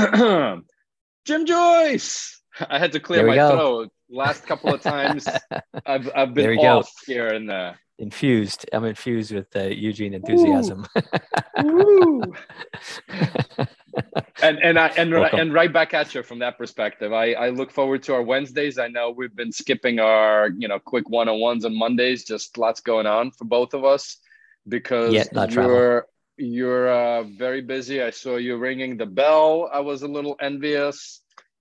Jim Joyce. I had to clear my go. throat. Last couple of times, I've I've been off go. here and there. Infused. I'm infused with uh, Eugene enthusiasm. Ooh. Ooh. and and I and and right back at you from that perspective. I I look forward to our Wednesdays. I know we've been skipping our you know quick one on ones on Mondays. Just lots going on for both of us because yeah, you're travel. You're uh, very busy. I saw you ringing the bell. I was a little envious.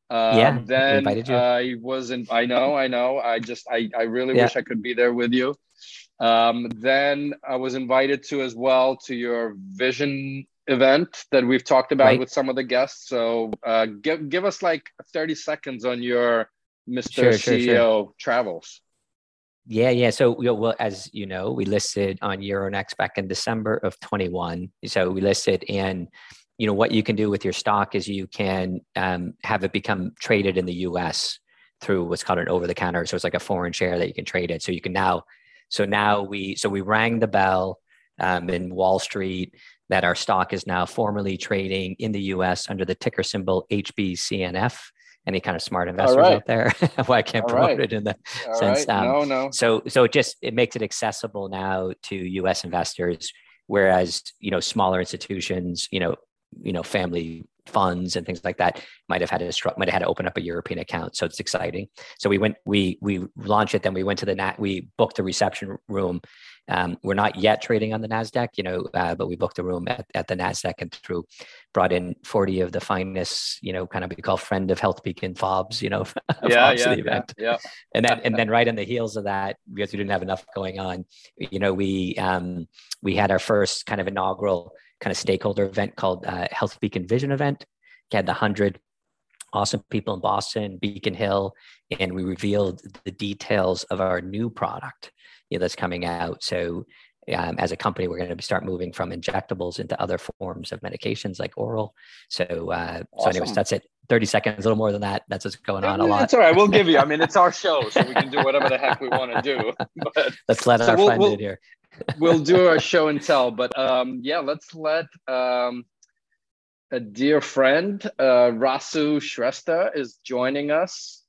Um, yeah. Then I wasn't. I know. I know. I just. I. I really yeah. wish I could be there with you. Um, then I was invited to as well to your vision event that we've talked about right. with some of the guests. So uh, give give us like thirty seconds on your Mr. Sure, CEO sure, sure. travels. Yeah, yeah. So, we, well, as you know, we listed on Euronext back in December of 21. So we listed, and you know what you can do with your stock is you can um, have it become traded in the U.S. through what's called an over-the-counter. So it's like a foreign share that you can trade it. So you can now, so now we, so we rang the bell um, in Wall Street that our stock is now formally trading in the U.S. under the ticker symbol HBCNF. Any kind of smart investors right. out there? Why I can't All promote right. it in the All sense. Right. Um, no, no. So, so it just it makes it accessible now to U.S. investors, whereas you know smaller institutions, you know, you know family funds and things like that might have had to might have had to open up a European account. So it's exciting. So we went, we we launched it. Then we went to the nat, we booked the reception room. Um, we're not yet trading on the Nasdaq, you know, uh, but we booked a room at, at the Nasdaq and through brought in 40 of the finest, you know, kind of we call friend of Health Beacon fobs, you know, yeah, yeah, the event. Yeah, yeah. And then and then right on the heels of that, because we didn't have enough going on, you know, we um, we had our first kind of inaugural kind of stakeholder event called uh, Health Beacon Vision event. We had the hundred awesome people in Boston, Beacon Hill, and we revealed the details of our new product you know, that's coming out. So um, as a company, we're going to start moving from injectables into other forms of medications like oral. So, uh, awesome. so anyways, that's it. 30 seconds, a little more than that. That's what's going on a lot. That's all right. We'll give you, I mean, it's our show, so we can do whatever the heck we want to do. But let's let so our we'll, friend we'll, in here. We'll do our show and tell, but um, yeah, let's let um, a dear friend, uh, Rasu Shrestha is joining us.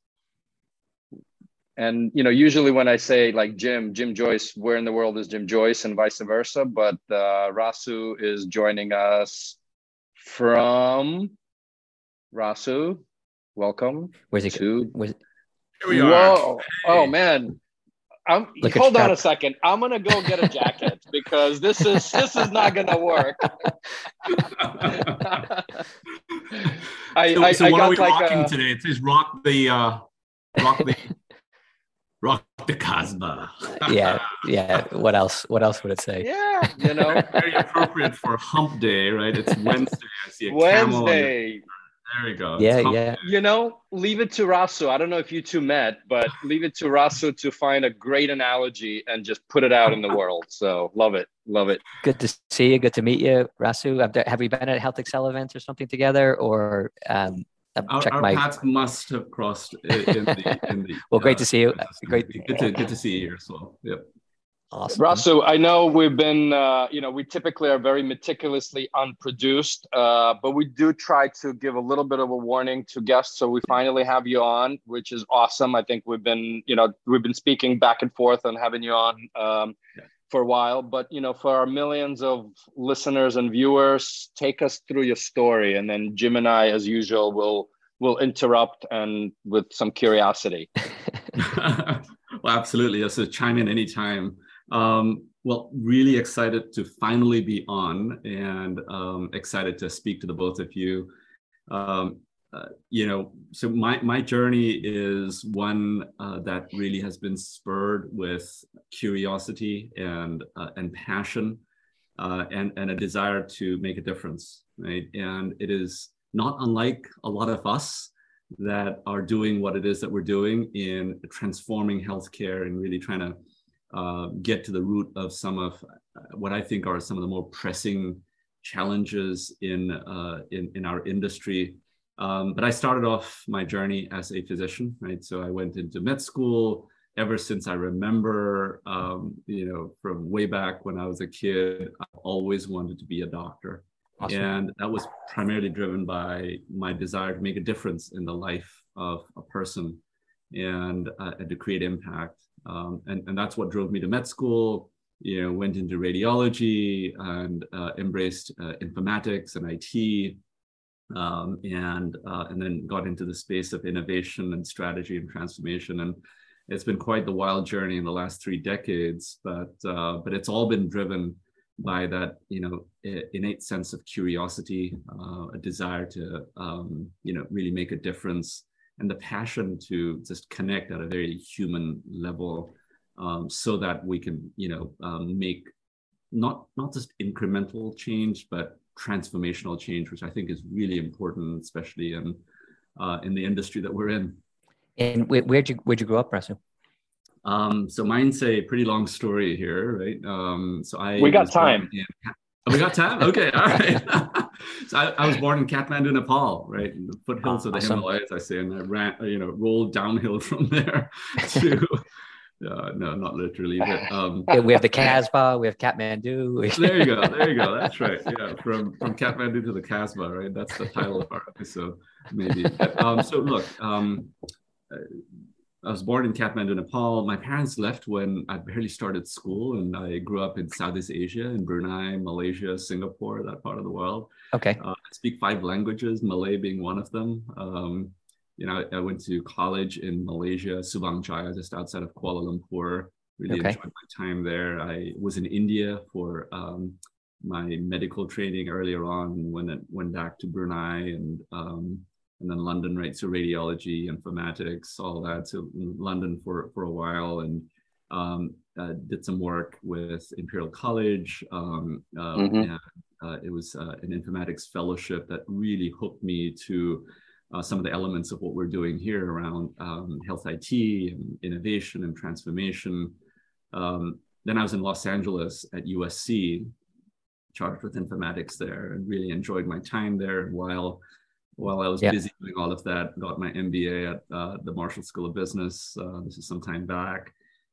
And you know, usually when I say like Jim, Jim Joyce, where in the world is Jim Joyce, and vice versa. But uh, Rasu is joining us from Rasu. Welcome. Where's he? To... Where's... Here we are. Whoa! Hey. Oh man, I'm, hold on a second. I'm gonna go get a jacket because this is this is not gonna work. I, so, I, so I what are we like rocking a, today? It says rock the uh, rock the rock the Casbah. yeah, yeah. What else? What else would it say? Yeah, you know, very appropriate for Hump Day, right? It's Wednesday. I see a Wednesday. There we go. Yeah, yeah. You know, leave it to Rasu. I don't know if you two met, but leave it to Rasu to find a great analogy and just put it out in the world. So love it, love it. Good to see you. Good to meet you, Rasu. Have we been at HealthXL events or something together, or um, our, check our my... paths must have crossed in the. In the well, great uh, to see you. Great. Good to good to see you here as well. Yep. Awesome. Rasu, I know we've been, uh, you know, we typically are very meticulously unproduced, uh, but we do try to give a little bit of a warning to guests. So we finally have you on, which is awesome. I think we've been, you know, we've been speaking back and forth and having you on um, yeah. for a while. But, you know, for our millions of listeners and viewers, take us through your story. And then Jim and I, as usual, will will interrupt and with some curiosity. well, absolutely. So chime in anytime. Um, well, really excited to finally be on and um, excited to speak to the both of you. Um, uh, you know, so my, my journey is one uh, that really has been spurred with curiosity and, uh, and passion uh, and, and a desire to make a difference, right? And it is not unlike a lot of us that are doing what it is that we're doing in transforming healthcare and really trying to uh, get to the root of some of uh, what I think are some of the more pressing challenges in uh, in, in our industry. Um, but I started off my journey as a physician, right? So I went into med school. Ever since I remember, um, you know, from way back when I was a kid, I always wanted to be a doctor. Awesome. And that was primarily driven by my desire to make a difference in the life of a person and, uh, and to create impact. Um, and, and that's what drove me to med school. You know, went into radiology and uh, embraced uh, informatics and IT, um, and uh, and then got into the space of innovation and strategy and transformation. And it's been quite the wild journey in the last three decades, but uh, but it's all been driven by that you know innate sense of curiosity, uh, a desire to um, you know really make a difference, and the passion to just connect at a very human level, um, so that we can you know um, make not not just incremental change, but transformational change, which I think is really important, especially in uh, in the industry that we're in. And where'd you where'd you grow up, Rasu? Um, so mine's a pretty long story here, right? Um, so I we got time. In, oh, we got time. Okay, all right. so I, I, was born in Kathmandu, Nepal, right, in the foothills of the awesome. Himalayas. I say, and I ran, you know, rolled downhill from there to. Uh, no, not literally, but um, yeah, we have the Casbah, we have Kathmandu. there you go, there you go. That's right. Yeah, from from Kathmandu to the Casbah, right? That's the title of our episode, maybe. Um, so look, um, I was born in Kathmandu, Nepal. My parents left when I barely started school, and I grew up in Southeast Asia, in Brunei, Malaysia, Singapore, that part of the world. Okay. Uh, I speak five languages, Malay being one of them. Um, you know, I, I, went to college in Malaysia, Subang Jaya, just outside of Kuala Lumpur. Really okay. enjoyed my time there. I was in India for um, my medical training earlier on, and went went back to Brunei and um, and then London, right? So radiology, informatics, all that. So London for for a while, and um, uh, did some work with Imperial College. Um, uh, mm-hmm. and, uh, it was uh, an informatics fellowship that really hooked me to uh, some of the elements of what we're doing here around um, health IT and innovation and transformation. Um, then I was in Los Angeles at USC, charged with informatics there, and really enjoyed my time there. And While while I was yeah. busy doing all of that, got my MBA at uh, the Marshall School of Business. Uh, this is some time back.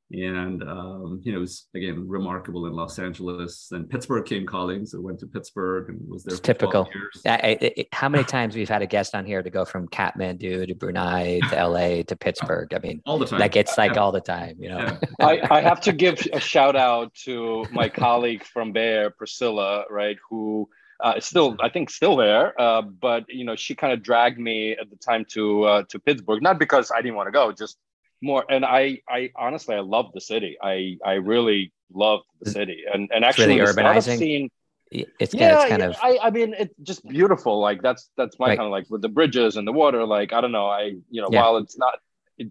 And, um, you know, it was, again, remarkable in Los Angeles. And Pittsburgh came calling. So went to Pittsburgh and was there it's typical. I, I, how many times we've had a guest on here to go from Kathmandu to Brunei to LA to Pittsburgh? I mean, all the time. Like it's like yeah. all the time, you know? Yeah. I, I have to give a shout out to my colleague from Bayer, Priscilla, right, who uh, it's still I think still there. Uh, but you know, she kind of dragged me at the time to uh, to Pittsburgh, not because I didn't want to go, just more. And I I honestly I love the city. I I really love the city, and and actually really urbanizing. Scene, it's, yeah, it's kind yeah, of I, I mean it's just beautiful like that's that's my right. kind of like with the bridges and the water like i don't know i you know yeah. while it's not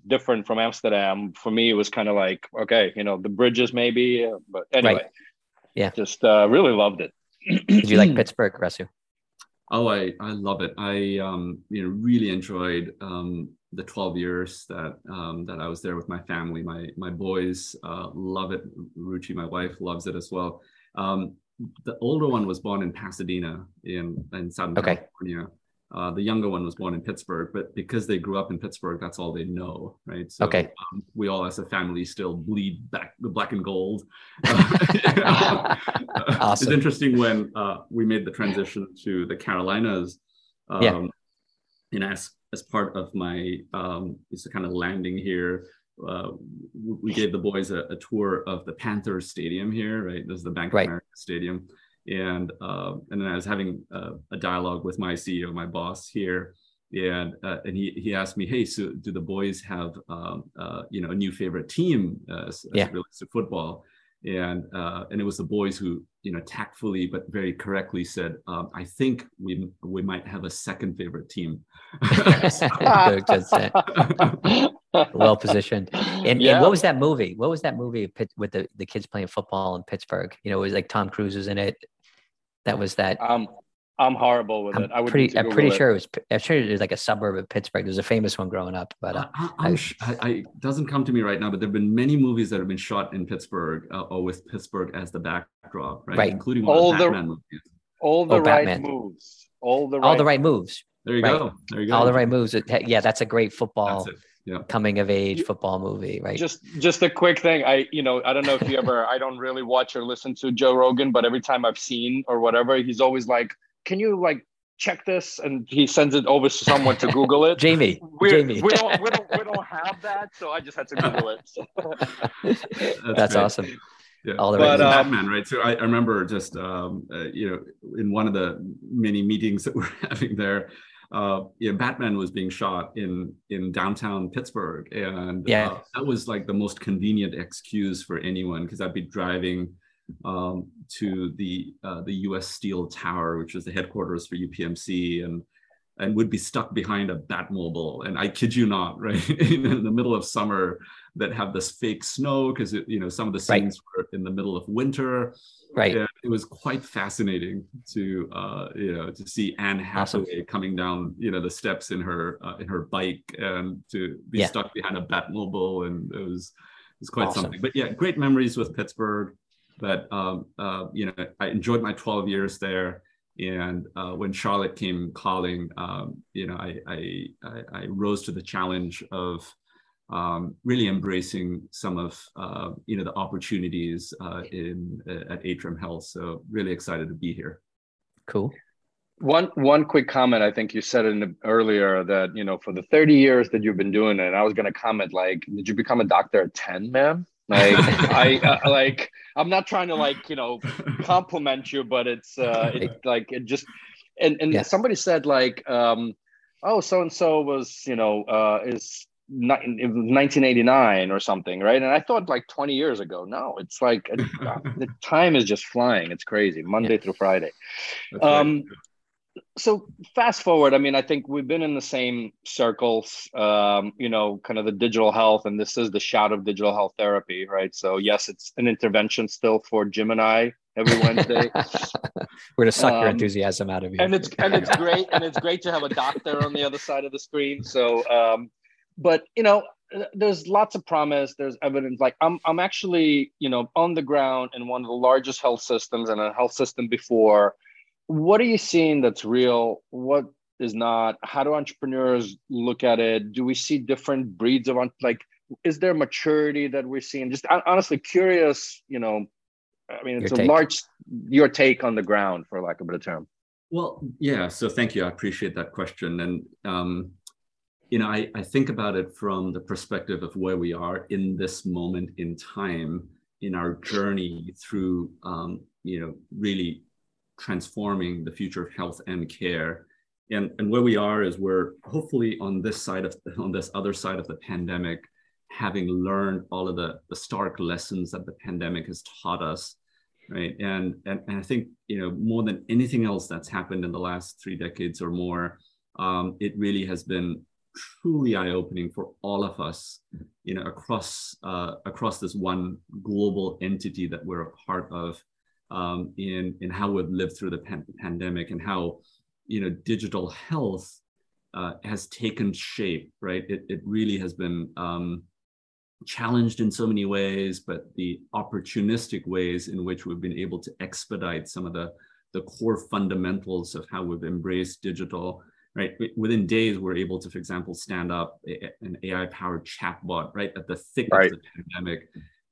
different from amsterdam for me it was kind of like okay you know the bridges maybe but anyway right. yeah just uh, really loved it did you like Pittsburgh, Rasu? Oh, I, I love it. I um, you know really enjoyed um, the 12 years that um, that I was there with my family. My my boys uh, love it. Ruchi, my wife, loves it as well. Um, the older one was born in Pasadena in in Southern okay. California. Uh, the younger one was born in Pittsburgh, but because they grew up in Pittsburgh, that's all they know, right? So okay. um, we all, as a family, still bleed back the black and gold. awesome. It's interesting when uh, we made the transition to the Carolinas. Um, yeah. And as as part of my um, is kind of landing here, uh, we gave the boys a, a, tour of the Panthers Stadium here, right? This is the Bank of right. America Stadium and uh, and then I was having a, a, dialogue with my CEO, my boss here, and uh, and he he asked me, hey, so do the boys have um, uh, you know a new favorite team as, as yeah. it relates to football? And uh, and it was the boys who you know tactfully but very correctly said, um, I think we we might have a second favorite team. well positioned. And, yeah. and, what was that movie? What was that movie with the, the kids playing football in Pittsburgh? You know, it was like Tom Cruise was in it. That was that. Um, I'm horrible with I'm it. I would. Pretty, I'm pretty it. sure it was. I'm sure it was like a suburb of Pittsburgh. There's a famous one growing up, but uh, I, I, I, doesn't come to me right now. But there've been many movies that have been shot in Pittsburgh uh, or with Pittsburgh as the backdrop, right? right. Including all the Batman movies. All the oh, right Batman. moves. All the right all the right moves. There you right. go. There you go. All the right moves. Yeah, that's a great football yeah. coming of age football movie, right? Just just a quick thing. I you know I don't know if you ever I don't really watch or listen to Joe Rogan, but every time I've seen or whatever, he's always like can you like check this and he sends it over to someone to google it jamie we jamie we don't, we don't we don't have that so i just had to google it so. that's, that's awesome yeah. All the but, um, Batman, right? So I, I remember just um, uh, you know in one of the many meetings that we're having there, uh, you know, Batman was being shot in in downtown Pittsburgh, and yeah. uh, that was like the most convenient excuse for anyone because I'd be driving um, to the uh, the U.S. Steel Tower, which is the headquarters for UPMC, and and would be stuck behind a Batmobile. And I kid you not, right in the middle of summer, that have this fake snow because you know some of the scenes right. were in the middle of winter. Right. It was quite fascinating to uh, you know to see Anne Hathaway awesome. coming down you know the steps in her uh, in her bike and to be yeah. stuck behind a Batmobile, and it was it was quite awesome. something. But yeah, great memories with Pittsburgh. But um, uh, you know, I enjoyed my 12 years there. And uh, when Charlotte came calling, um, you know, I, I, I, rose to the challenge of um, really embracing some of uh, you know the opportunities uh, in uh, at Atrium Health. So really excited to be here. Cool. One one quick comment. I think you said it earlier that you know for the 30 years that you've been doing it, I was going to comment like, did you become a doctor at 10, ma'am? Like I uh, like I'm not trying to like you know compliment you, but it's uh it like it just and and yeah. somebody said like um oh so and so was you know uh is not, 1989 or something right? And i thought like 20 years ago. No it's like the time is just flying. It's crazy monday through friday. Um right. So fast forward i mean i think we've been in the same circles um, you know kind of the digital health and this is the shout of digital health therapy right? So yes it's an intervention still for jim and i every wednesday. We're gonna suck um, your enthusiasm out of you. and it's and it's great and it's great to have a doctor on the other side of the screen. So um, but you know there's lots of promise there's evidence. Like i'm i'm actually you know on the ground in one of the largest health systems and a health system before. What are you seeing that's real? What is not? How do entrepreneurs look at it? Do we see different breeds of like is there maturity that we're seeing? Just honestly curious you know i mean it's your a take. large your take on the ground for lack of a better term. Well yeah so thank you i appreciate that question. And um, you know I, I think about it from the perspective of where we are in this moment in time in our journey through um, you know really transforming the future of health and care. And, and where we are is we're hopefully on this side of on this other side of the pandemic, having learned all of the, the stark lessons that the pandemic has taught us, right? And, and, and I think, you know, more than anything else that's happened in the last three decades or more, um, it really has been truly eye-opening for all of us, you know, across uh, across this one global entity that we're a part of um, in in how we've lived through the pan- pandemic and how you know digital health uh, has taken shape. Right, it it really has been um, challenged in so many ways, but the opportunistic ways in which we've been able to expedite some of the the core fundamentals of how we've embraced digital right within days we're able to for example stand up an ai powered chatbot right at the thick right. of the pandemic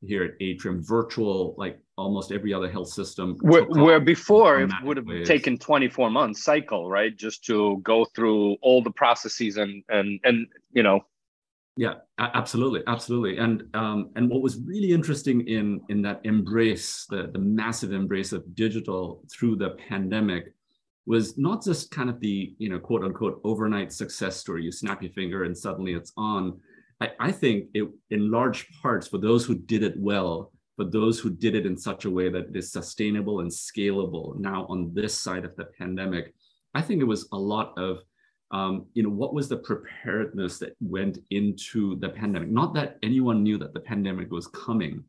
here at Atrium, virtual, like almost every other health system. Where, where before it would have ways. taken 24 months cycle, right? Just to go through all the processes and, and, and, you know. Yeah, absolutely. Absolutely. And, um, and what was really interesting in, in that embrace, the, the massive embrace of digital through the pandemic was not just kind of the, you know, quote unquote overnight success story. You snap your finger and suddenly it's on I, I think it, in large parts, for those who did it well, for those who did it in such a way that it is sustainable and scalable now on this side of the pandemic, I think it was a lot of, um, you know, what was the preparedness that went into the pandemic? Not that anyone knew that the pandemic was coming,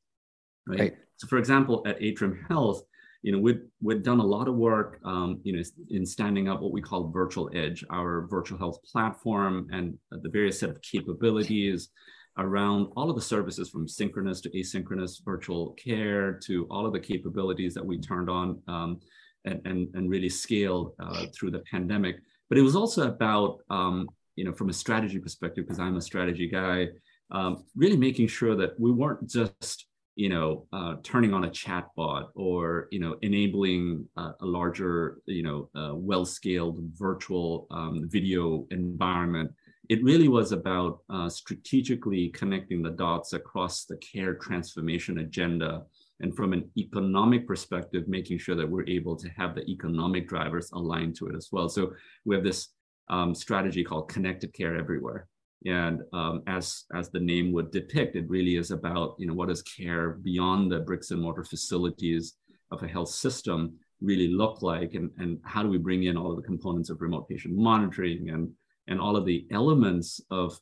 right? right. So, for example, at Atrium Health, you know, we've, we've done a lot of work, um, you know, in standing up what we call Virtual Edge, our virtual health platform and the various set of capabilities around all of the services from synchronous to asynchronous virtual care to all of the capabilities that we turned on um, and, and, and really scaled uh, through the pandemic. But it was also about, um, you know, from a strategy perspective, because I'm a strategy guy, um, really making sure that we weren't just you know, uh, turning on a chatbot or, you know, enabling uh, a larger, you know, uh, well-scaled virtual um, video environment. It really was about uh, strategically connecting the dots across the care transformation agenda. And from an economic perspective, making sure that we're able to have the economic drivers aligned to it as well. So we have this um, strategy called Connected Care Everywhere and um, as as the name would depict, it really is about you know what does care beyond the bricks and mortar facilities of a health system really look like, and and how do we bring in all of the components of remote patient monitoring and and all of the elements of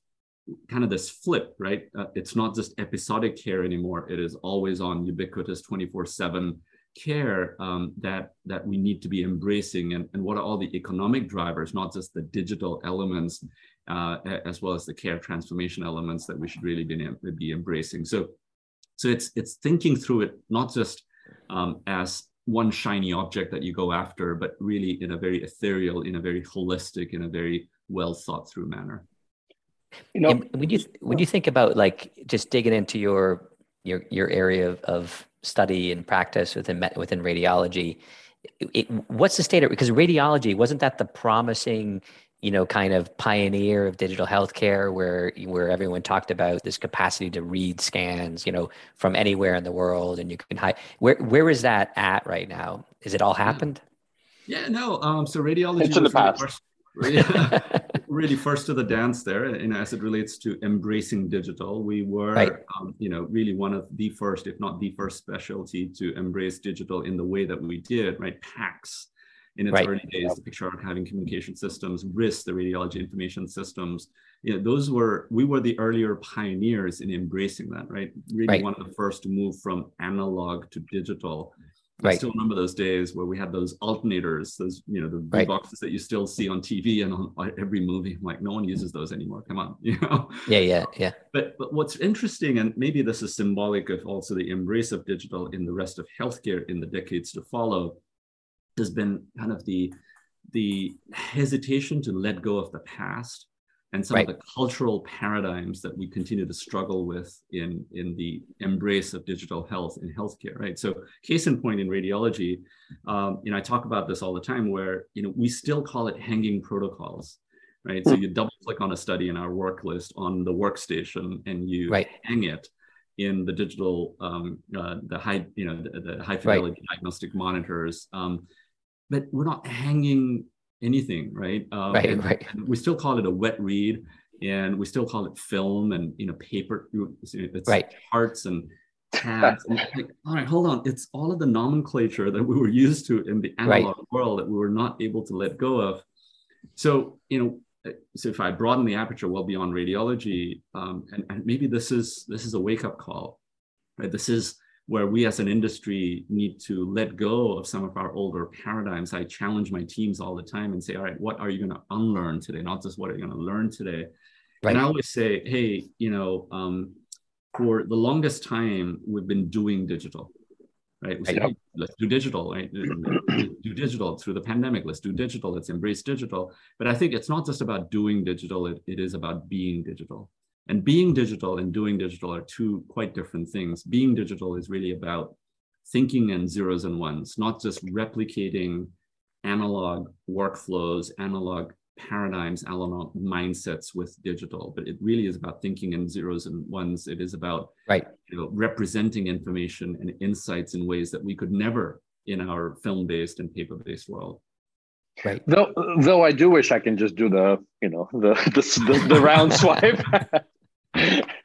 kind of this flip, right? Uh, it's not just episodic care anymore; it is always on, ubiquitous, twenty four seven care um, that that we need to be embracing. And, and what are all the economic drivers not just the digital elements uh, as well as the care transformation elements that we should really be, be embracing. So, so it's it's thinking through it not just um, as one shiny object that you go after, but really in a very ethereal, in a very holistic, in a very well thought through manner. You know, when you when you think about like just digging into your your your area of, of study and practice within within radiology, it, what's the state of because radiology wasn't that the promising you know, kind of pioneer of digital healthcare, where where everyone talked about this capacity to read scans, you know, from anywhere in the world, and you can hide. Where where is that at right now? Is it all happened? Yeah, no. Um, so radiology it's in the past. First, really, really first to the dance there, and as it relates to embracing digital, we were, right. um, you know, really one of the first, if not the first specialty to embrace digital in the way that we did. Right, PACS in its right. early days, the picture archiving communication systems, RIS, the radiology information systems. You know, those were we were the earlier pioneers in embracing that, right? Really right. one of the first to move from analog to digital. I still remember those days where we had those alternators, those you know the right. boxes that you still see on TV and on every movie. I'm like, no one uses those anymore. Come on, you know. Yeah, yeah, yeah. But but what's interesting, and maybe this is symbolic of also the embrace of digital in the rest of healthcare in the decades to follow, has been kind of the the hesitation to let go of the past and some right. of the cultural paradigms that we continue to struggle with in, in the embrace of digital health in healthcare, right? So, case in point in radiology, um, you know, I talk about this all the time, where you know we still call it hanging protocols, right? So you double click on a study in our work list on the workstation, and you right. hang it in the digital, um, uh, the high, you know, the, the high fidelity right. diagnostic monitors. Um, but we're not hanging anything, right? Um, right, and, right. And we still call it a wet read, and we still call it film and you know paper. It's right. charts and tabs. and like, all right, hold on. It's all of the nomenclature that we were used to in the analog right. world that we were not able to let go of. So you know, so if I broaden the aperture well beyond radiology, um, and, and maybe this is this is a wake up call, right? This is where we as an industry need to let go of some of our older paradigms. I challenge my teams all the time and say, all right, what are you going to unlearn today? Not just what are you going to learn today. Right. And I always say, hey, you know, um, for the longest time, we've been doing digital, right? We say, hey, let's do digital, right? do digital through the pandemic. Let's do digital. Let's embrace digital. But I think it's not just about doing digital, it, it is about being digital. And being digital and doing digital are two quite different things. Being digital is really about thinking in zeros and ones, not just replicating analog workflows, analog paradigms, analog mindsets with digital, but it really is about thinking in zeros and ones. It is about right. you know, representing information and insights in ways that we could never in our film-based and paper-based world. Right. Though, though I do wish I can just do the, you know, the the, the, the round swipe.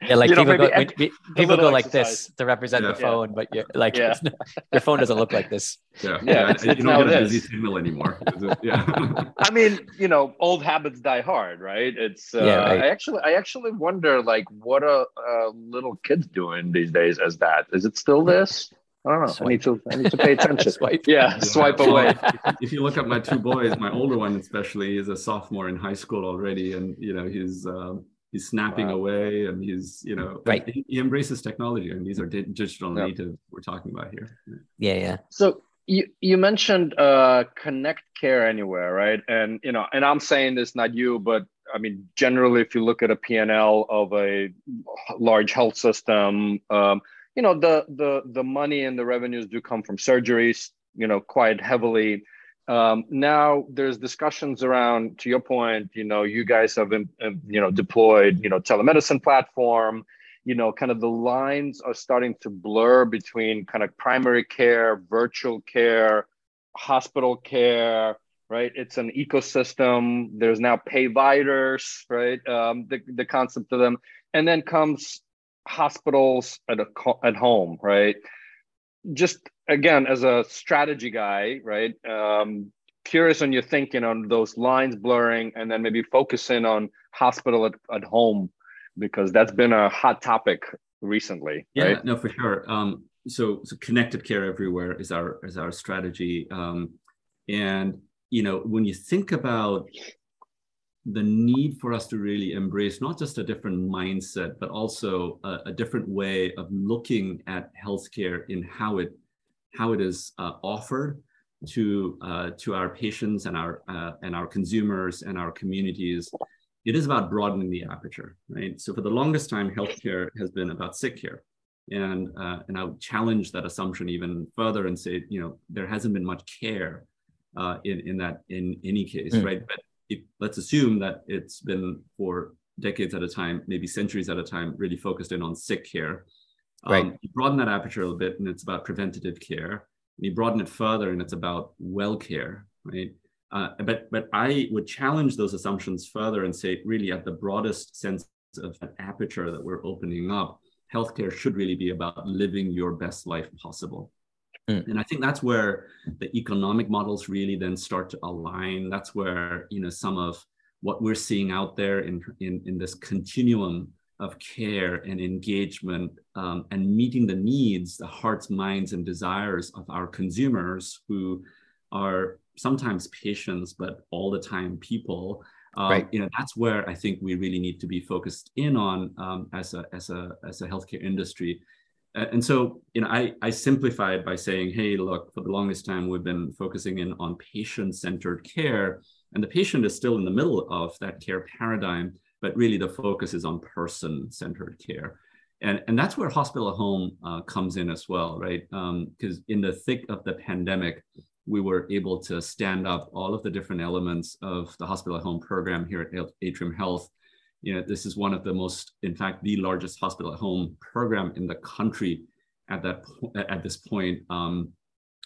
Yeah, like you people know, go, people go like this to represent yeah. the phone, but you're, like yeah. your phone doesn't look like this. Yeah, yeah, yeah. It's, you don't get a busy signal anymore. yeah. I mean, you know, old habits die hard, right? It's uh, yeah, right. I actually, I actually wonder, like, what are uh, little kids doing these days as that? Is it still this? I don't know. Swipe. I need to I need to pay attention. swipe. Yeah, yeah, swipe away. if you look at my two boys, my older one especially is a sophomore in high school already, and you know he's um, he's snapping wow. away and he's you know right. he, he embraces technology. And these are digital yep. natives we're talking about here. Yeah yeah. So you you mentioned uh connect care anywhere right? And you know and i'm saying this not you but i mean generally if you look at a p&l of a large health system um you know the the the money and the revenues do come from surgeries you know quite heavily um, now there's discussions around to your point you know you guys have um, you know deployed you know telemedicine platform. You know kind of the lines are starting to blur between kind of primary care virtual care hospital care right? It's an ecosystem. There's now payviders right? Um, the, the concept of them. And then comes hospitals at a at home right? Just again as a strategy guy right um, curious on your thinking on those lines blurring and then maybe focusing on hospital at, at home because that's been a hot topic recently yeah right? no for sure um, so, so connected care everywhere is our is our strategy um, and you know when you think about the need for us to really embrace not just a different mindset but also a, a different way of looking at healthcare in how it how it is uh, offered to uh, to our patients and our uh, and our consumers and our communities. It is about broadening the aperture right? So for the longest time healthcare has been about sick care. And uh, and i would challenge that assumption even further and say you know there hasn't been much care uh, in in that in any case mm. right? But if, let's assume that it's been for decades at a time maybe centuries at a time really focused in on sick care Right. Um, you broaden that aperture a little bit, and it's about preventative care. And you broaden it further, and it's about well care, right? Uh, but but I would challenge those assumptions further and say, really, at the broadest sense of an aperture that we're opening up, healthcare should really be about living your best life possible. Mm. And I think that's where the economic models really then start to align. That's where you know some of what we're seeing out there in in, in this continuum of care and engagement um, and meeting the needs, the hearts, minds, and desires of our consumers who are sometimes patients, but all the time people. Um, right. You know, that's where I think we really need to be focused in on um, as a as a as a healthcare industry. And so, you know, I I simplify it by saying, hey, look, for the longest time we've been focusing in on patient-centered care, and the patient is still in the middle of that care paradigm but really the focus is on person-centered care. And, and that's where hospital at home uh, comes in as well, right? Because um, in the thick of the pandemic, we were able to stand up all of the different elements of the hospital at home program here at Atrium Health. You know, this is one of the most, in fact, the largest hospital at home program in the country at that at this point. Um,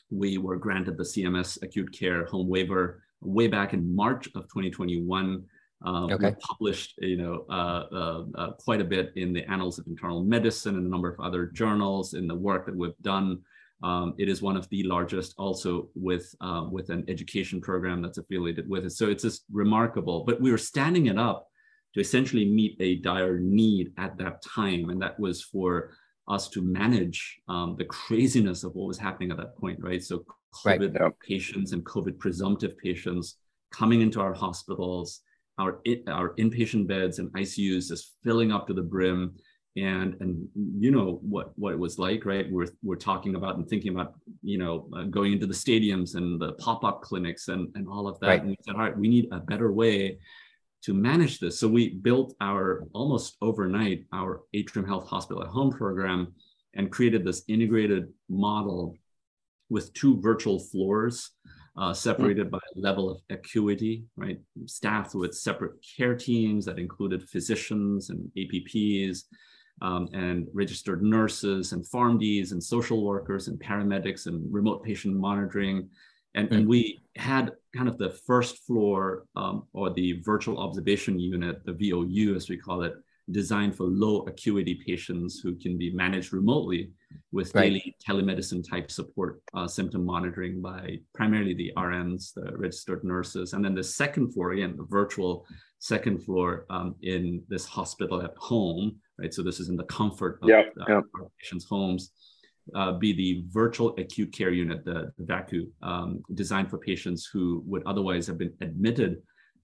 we were granted the CMS acute care home waiver way back in March of 2021. Um, okay. published, you know, uh, uh, uh, quite a bit in the Annals of Internal Medicine and a number of other journals in the work that we've done. Um, it is one of the largest, also with uh, with an education program that's affiliated with it. So it's just remarkable. But we were standing it up to essentially meet a dire need at that time, and that was for us to manage um, the craziness of what was happening at that point, right? So COVID right. patients and COVID presumptive patients coming into our hospitals our our inpatient beds and ICUs just filling up to the brim. And and you know what what it was like, right? We're we're talking about and thinking about you know uh, going into the stadiums and the pop up clinics and and all of that. Right. And we said, all right, we need a better way to manage this. So we built our almost overnight our Atrium Health Hospital at Home program and created this integrated model with two virtual floors uh, separated by level of acuity, right? Staffed with separate care teams that included physicians and APPs um, and registered nurses and PharmDs and social workers and paramedics and remote patient monitoring. And, and we had kind of the first floor um, or the virtual observation unit, the VOU as we call it, designed for low acuity patients who can be managed remotely with right. daily telemedicine type support, uh, symptom monitoring by primarily the RNs, the registered nurses. And then the second floor, again, the virtual second floor um, in this hospital at home, right? So this is in the comfort of yep, uh, yep. patients' homes. Uh, be the virtual acute care unit, the, the VACU, um, designed for patients who would otherwise have been admitted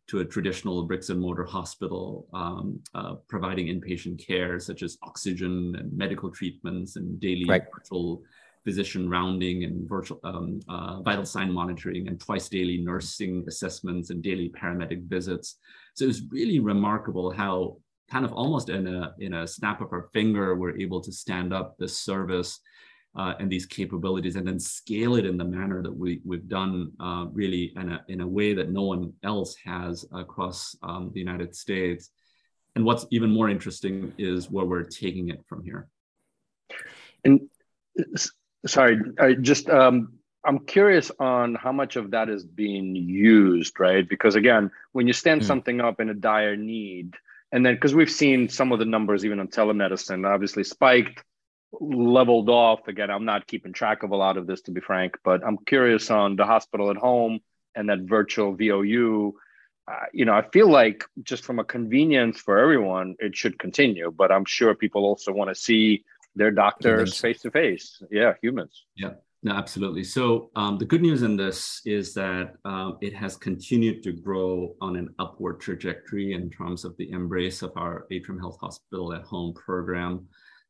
to a traditional bricks and mortar hospital, um, uh, providing inpatient care such as oxygen and medical treatments and daily right. virtual physician rounding and virtual um, uh, vital sign monitoring and twice daily nursing assessments and daily paramedic visits. So it was really remarkable how kind of almost in a in a snap of our finger, we're able to stand up this service uh, and these capabilities, and then scale it in the manner that we we've done, uh, really in a in a way that no one else has across um, the United States. And what's even more interesting is where we're taking it from here. And sorry, I just um, I'm curious on how much of that is being used, right? Because again, when you stand mm. something up in a dire need, and then because we've seen some of the numbers even on telemedicine, obviously spiked, leveled off. Again, I'm not keeping track of a lot of this to be frank, but I'm curious on the hospital at home and that virtual VOU. Uh, you know, I feel like just from a convenience for everyone, it should continue. But I'm sure people also want to see their doctors face to face. Yeah, humans. Yeah. No, absolutely. So um, the good news in this is that um, it has continued to grow on an upward trajectory in terms of the embrace of our Atrium Health Hospital at Home program,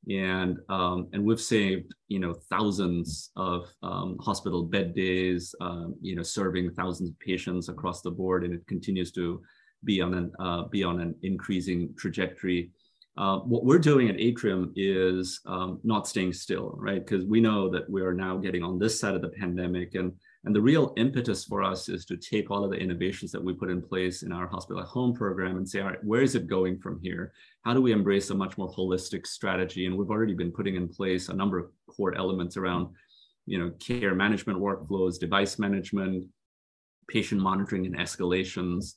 and um, and we've saved you know thousands of um, hospital bed days, um, you know, serving thousands of patients across the board, and it continues to be on an uh, be on an increasing trajectory. Uh, what we're doing at Atrium is um, not staying still, right? Because we know that we are now getting on this side of the pandemic, and and the real impetus for us is to take all of the innovations that we put in place in our hospital at home program and say, all right, where is it going from here? How do we embrace a much more holistic strategy? And we've already been putting in place a number of core elements around, you know, care management workflows, device management, patient monitoring and escalations,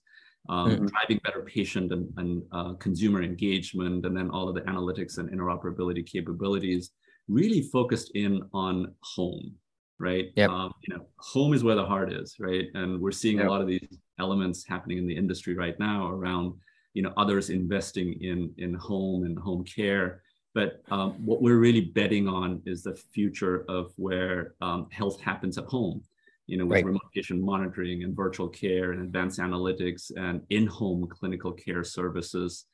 um, mm-hmm. driving better patient and, and uh, consumer engagement, and then all of the analytics and interoperability capabilities, really focused in on home, right? Yep. Um, you know, home is where the heart is, right? And we're seeing yep. a lot of these elements happening in the industry right now around, you know, others investing in in home and home care. But um, what we're really betting on is the future of where um, health happens at home you know, with right. remote patient monitoring and virtual care and advanced analytics and in-home clinical care services,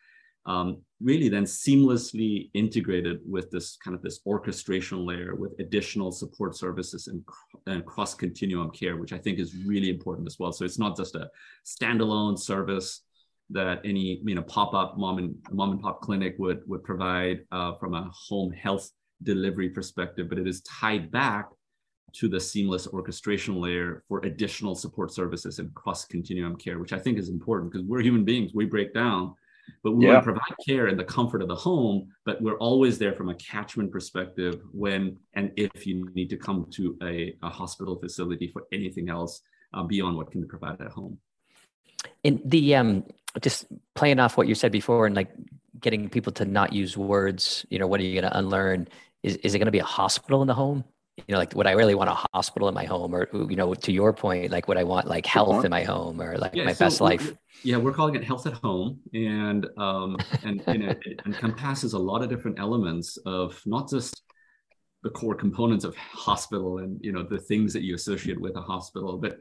um, really then seamlessly integrated with this kind of this orchestration layer with additional support services and, and cross continuum care, which I think is really important as well. So it's not just a standalone service that any you know pop-up mom and mom and pop clinic would would provide uh, from a home health delivery perspective, but it is tied back to the seamless orchestration layer for additional support services and cross continuum care, which I think is important because we're human beings, we break down, but we yeah. want to provide care in the comfort of the home, but we're always there from a catchment perspective when and if you need to come to a, a hospital facility for anything else uh, beyond what can be provided at home. And the um, just playing off what you said before and like getting people to not use words, you know, what are you going to unlearn? Is, is it going to be a hospital in the home? You know like would i really want a hospital in my home? Or you know to your point like would i want like health in my home or like yeah, my so best life? yeah we're calling it health at home. And um and, you know, it encompasses a lot of different elements of not just the core components of hospital and you know the things that you associate with a hospital but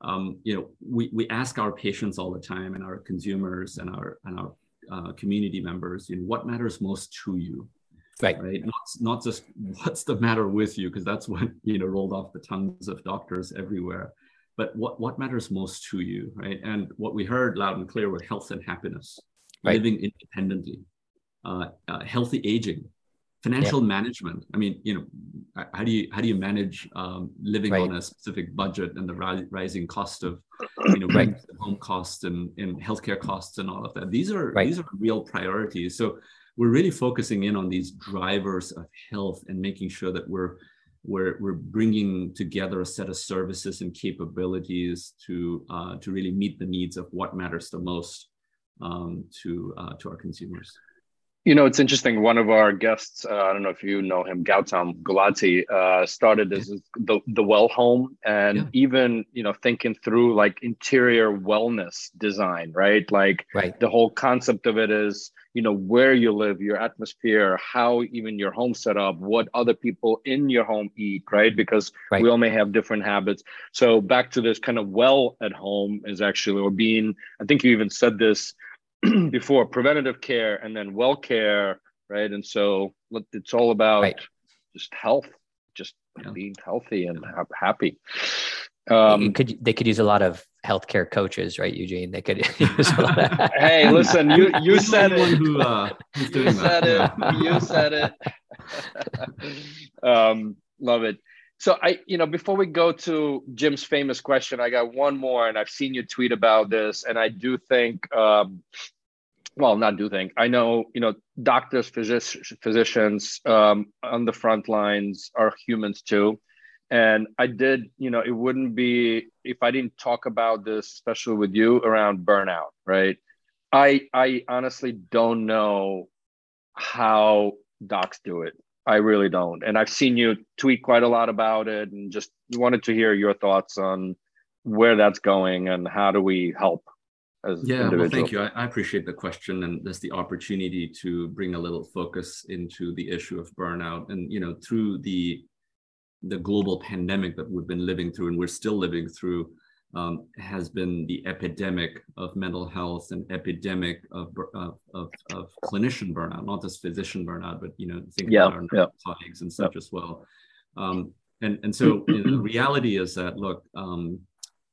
um, you know we, we ask our patients all the time and our consumers and our and our uh, community members you know what matters most to you right right not, not just what's the matter with you because that's what you know rolled off the tongues of doctors everywhere but what what matters most to you right and what we heard loud and clear were health and happiness right. living independently uh, uh, healthy aging financial yep. management i mean you know how do you how do you manage um, living right. on a specific budget and the ri- rising cost of you know right. home costs and, and healthcare costs and all of that these are these are real priorities so we're really focusing in on these drivers of health and making sure that we're we're, we're bringing together a set of services and capabilities to uh, to really meet the needs of what matters the most um, to uh, to our consumers. You know, it's interesting. One of our guests, uh, I don't know if you know him, Gautam Gulati, uh, started as the the well home, and yeah. even you know thinking through like interior wellness design, right? Like right. the whole concept of it is you know where you live, your atmosphere, how even your home set up, what other people in your home eat, right? Because right. we all may have different habits. So back to this kind of well at home is actually or being. I think you even said this before preventative care and then well care, right? And so it's all about right. just health, just yeah. being healthy and happy. Um, could they could use a lot of healthcare coaches, right, Eugene? They could use Hey, listen, you you said it. Who, uh, you said it. You said it. um, love it. So I, you know, before we go to Jim's famous question, I got one more, and I've seen you tweet about this, and I do think, um, well, not do think, I know, you know, doctors, physici- physicians um, on the front lines are humans too, and I did, you know, it wouldn't be if I didn't talk about this, especially with you around burnout, right? I I honestly don't know how docs do it I really don't. And I've seen you tweet quite a lot about it and just wanted to hear your thoughts on where that's going and how do we help as yeah, well, thank you. I, I, appreciate the question and there's the opportunity to bring a little focus into the issue of burnout. And you know, through the the global pandemic that we've been living through and we're still living through, um, has been the epidemic of mental health and epidemic of, of, of, of, clinician burnout, not just physician burnout, but you know, think yeah, about our yeah. colleagues and such yeah. as well. Um, and and so you know, the reality is that look, um,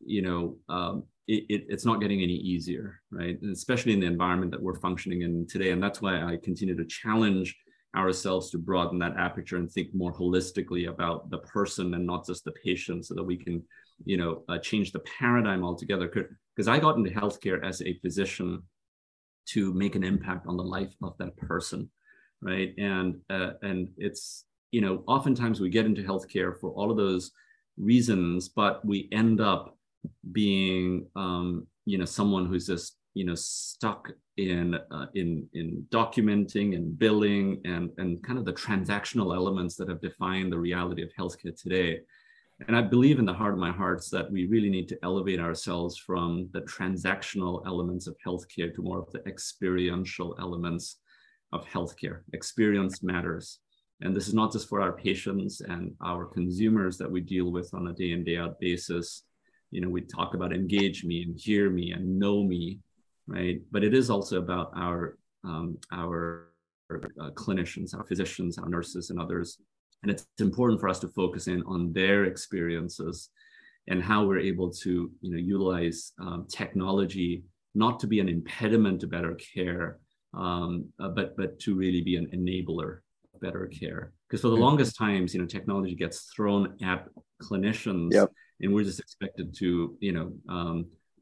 you know, um, it, it, it's not getting any easier, right? And especially in the environment that we're functioning in today. And that's why I continue to challenge ourselves to broaden that aperture and think more holistically about the person and not just the patient, so that we can you know, uh, change the paradigm altogether. Because I got into healthcare as a physician to make an impact on the life of that person, right? And uh, and it's you know, oftentimes we get into healthcare for all of those reasons, but we end up being um, you know someone who's just you know stuck in uh, in in documenting and billing and and kind of the transactional elements that have defined the reality of healthcare today and I believe in the heart of my hearts that we really need to elevate ourselves from the transactional elements of healthcare to more of the experiential elements of healthcare. Experience matters. And this is not just for our patients and our consumers that we deal with on a day in, day out basis. You know, we talk about engage me and hear me and know me, right? But it is also about our um, our uh, clinicians, our physicians, our nurses, and others and it's important for us to focus in on their experiences and how we're able to you know, utilize um, technology not to be an impediment to better care, um, uh, but, but to really be an enabler of better care. Because for the mm-hmm. longest times, you know, technology gets thrown at clinicians yep. and we're just expected to, you know,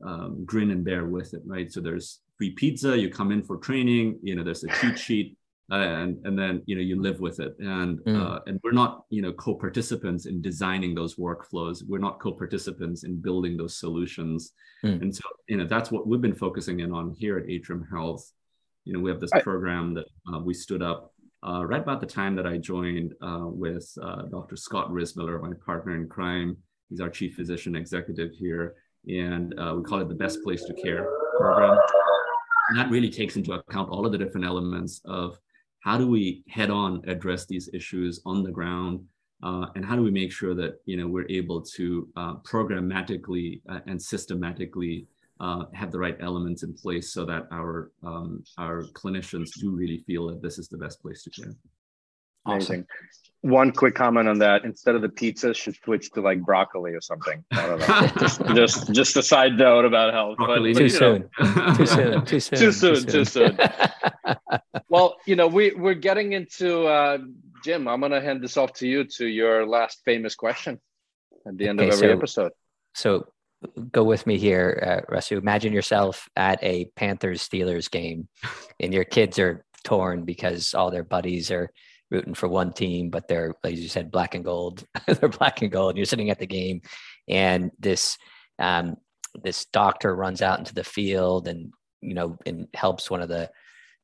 um, grin and bear with it, right? So there's free pizza, you come in for training, you know, there's a cheat sheet, and and then you know you live with it. And mm. uh, and we're not you know co-participants in designing those workflows. We're not co-participants in building those solutions. Mm. and so you know that's what we've been focusing in on here at atrium health. You know we have this I, program that uh, we stood up uh, right about the time that i joined uh, with uh, dr scott Rissmiller my partner in crime. He's our chief physician executive here and uh, we call it the best place to care program and that really takes into account all of the different elements of how do we head on address these issues on the ground uh, and how do we make sure that you know we're able to uh, programmatically uh, and systematically uh, have the right elements in place so that our um, our clinicians do really feel that this is the best place to care. Amazing. One quick comment on that: instead of the pizza, should switch to like broccoli or something. I don't know. just, just, just a side note about health. Broccoli. But, too, soon. too soon. Too soon. Too soon. Too soon. well, you know, we we're getting into uh, Jim. I'm gonna hand this off to you to your last famous question at the end okay, of every so, episode. So go with me here, uh, Rasu. Imagine yourself at a Panthers Steelers game, and your kids are torn because all their buddies are rooting for one team, but they're, as you said, black and gold. they're black and gold. You're sitting at the game, and this um, this doctor runs out into the field and you know and helps one of the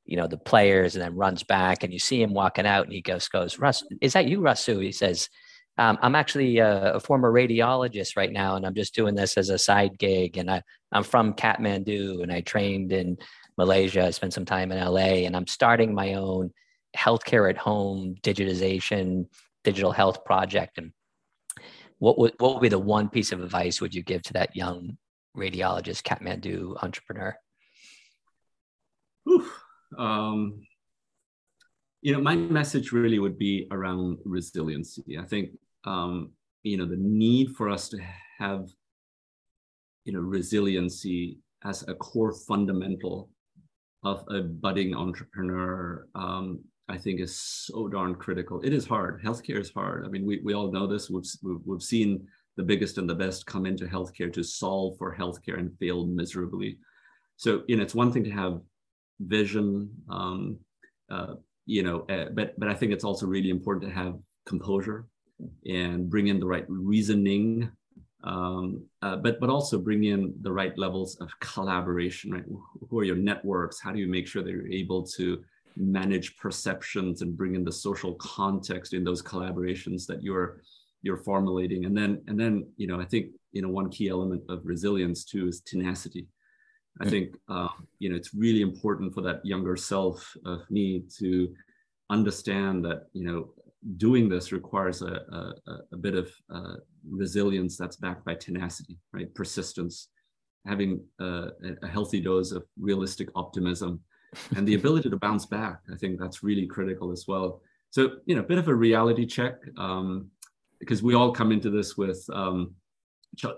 you know the players, and then runs back, and you see him walking out, and he goes goes Russ, is that you, Rasu? He says. Um, I'm actually a, a, former radiologist right now, and I'm just doing this as a side gig. And I, I'm from Kathmandu, and I trained in Malaysia. I spent some time in LA, and I'm starting my own healthcare at home digitization digital health project and what would what would be the one piece of advice would you give to that young radiologist kathmandu entrepreneur? Um, you know my message really would be around resiliency. I think um, you know the need for us to have you know, resiliency as a core fundamental of a budding entrepreneur, um, I think is so darn critical. It is hard. Healthcare is hard. I mean, we, we all know this. We've, we've seen the biggest and the best come into healthcare to solve for healthcare and fail miserably. So, you know, it's one thing to have vision, um, uh, you know, uh, but but I think it's also really important to have composure and bring in the right reasoning, um, uh, but but also bring in the right levels of collaboration. Right, who are your networks? How do you make sure that you're able to manage perceptions and bring in the social context in those collaborations that you're you're formulating. And then and then you know i think you know one key element of resilience too is tenacity. I think uh, you know it's really important for that younger self of me to understand that you know doing this requires a, a, a bit of uh, resilience that's backed by tenacity right? Persistence. Having a, a healthy dose of realistic optimism and the ability to bounce back i think that's really critical as well so you know a bit of a reality check um, because we all come into this with um,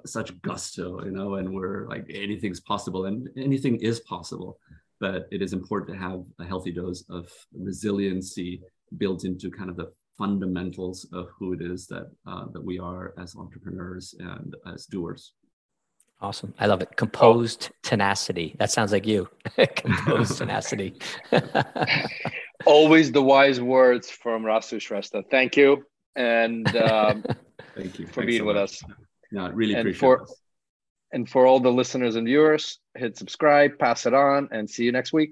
such gusto, you know, and we're like anything's possible, and anything is possible. But it is important to have a healthy dose of resiliency built into kind of the fundamentals of who it is that uh, that we are as entrepreneurs and as doers. Awesome. I love it. Composed tenacity. That sounds like you. Composed tenacity. Always the wise words from Rasu Shrestha. Thank you and um, thank you for Thanks being so with us. No, really and appreciate for, this. And for all the listeners and viewers, hit subscribe, pass it on, and see you next week.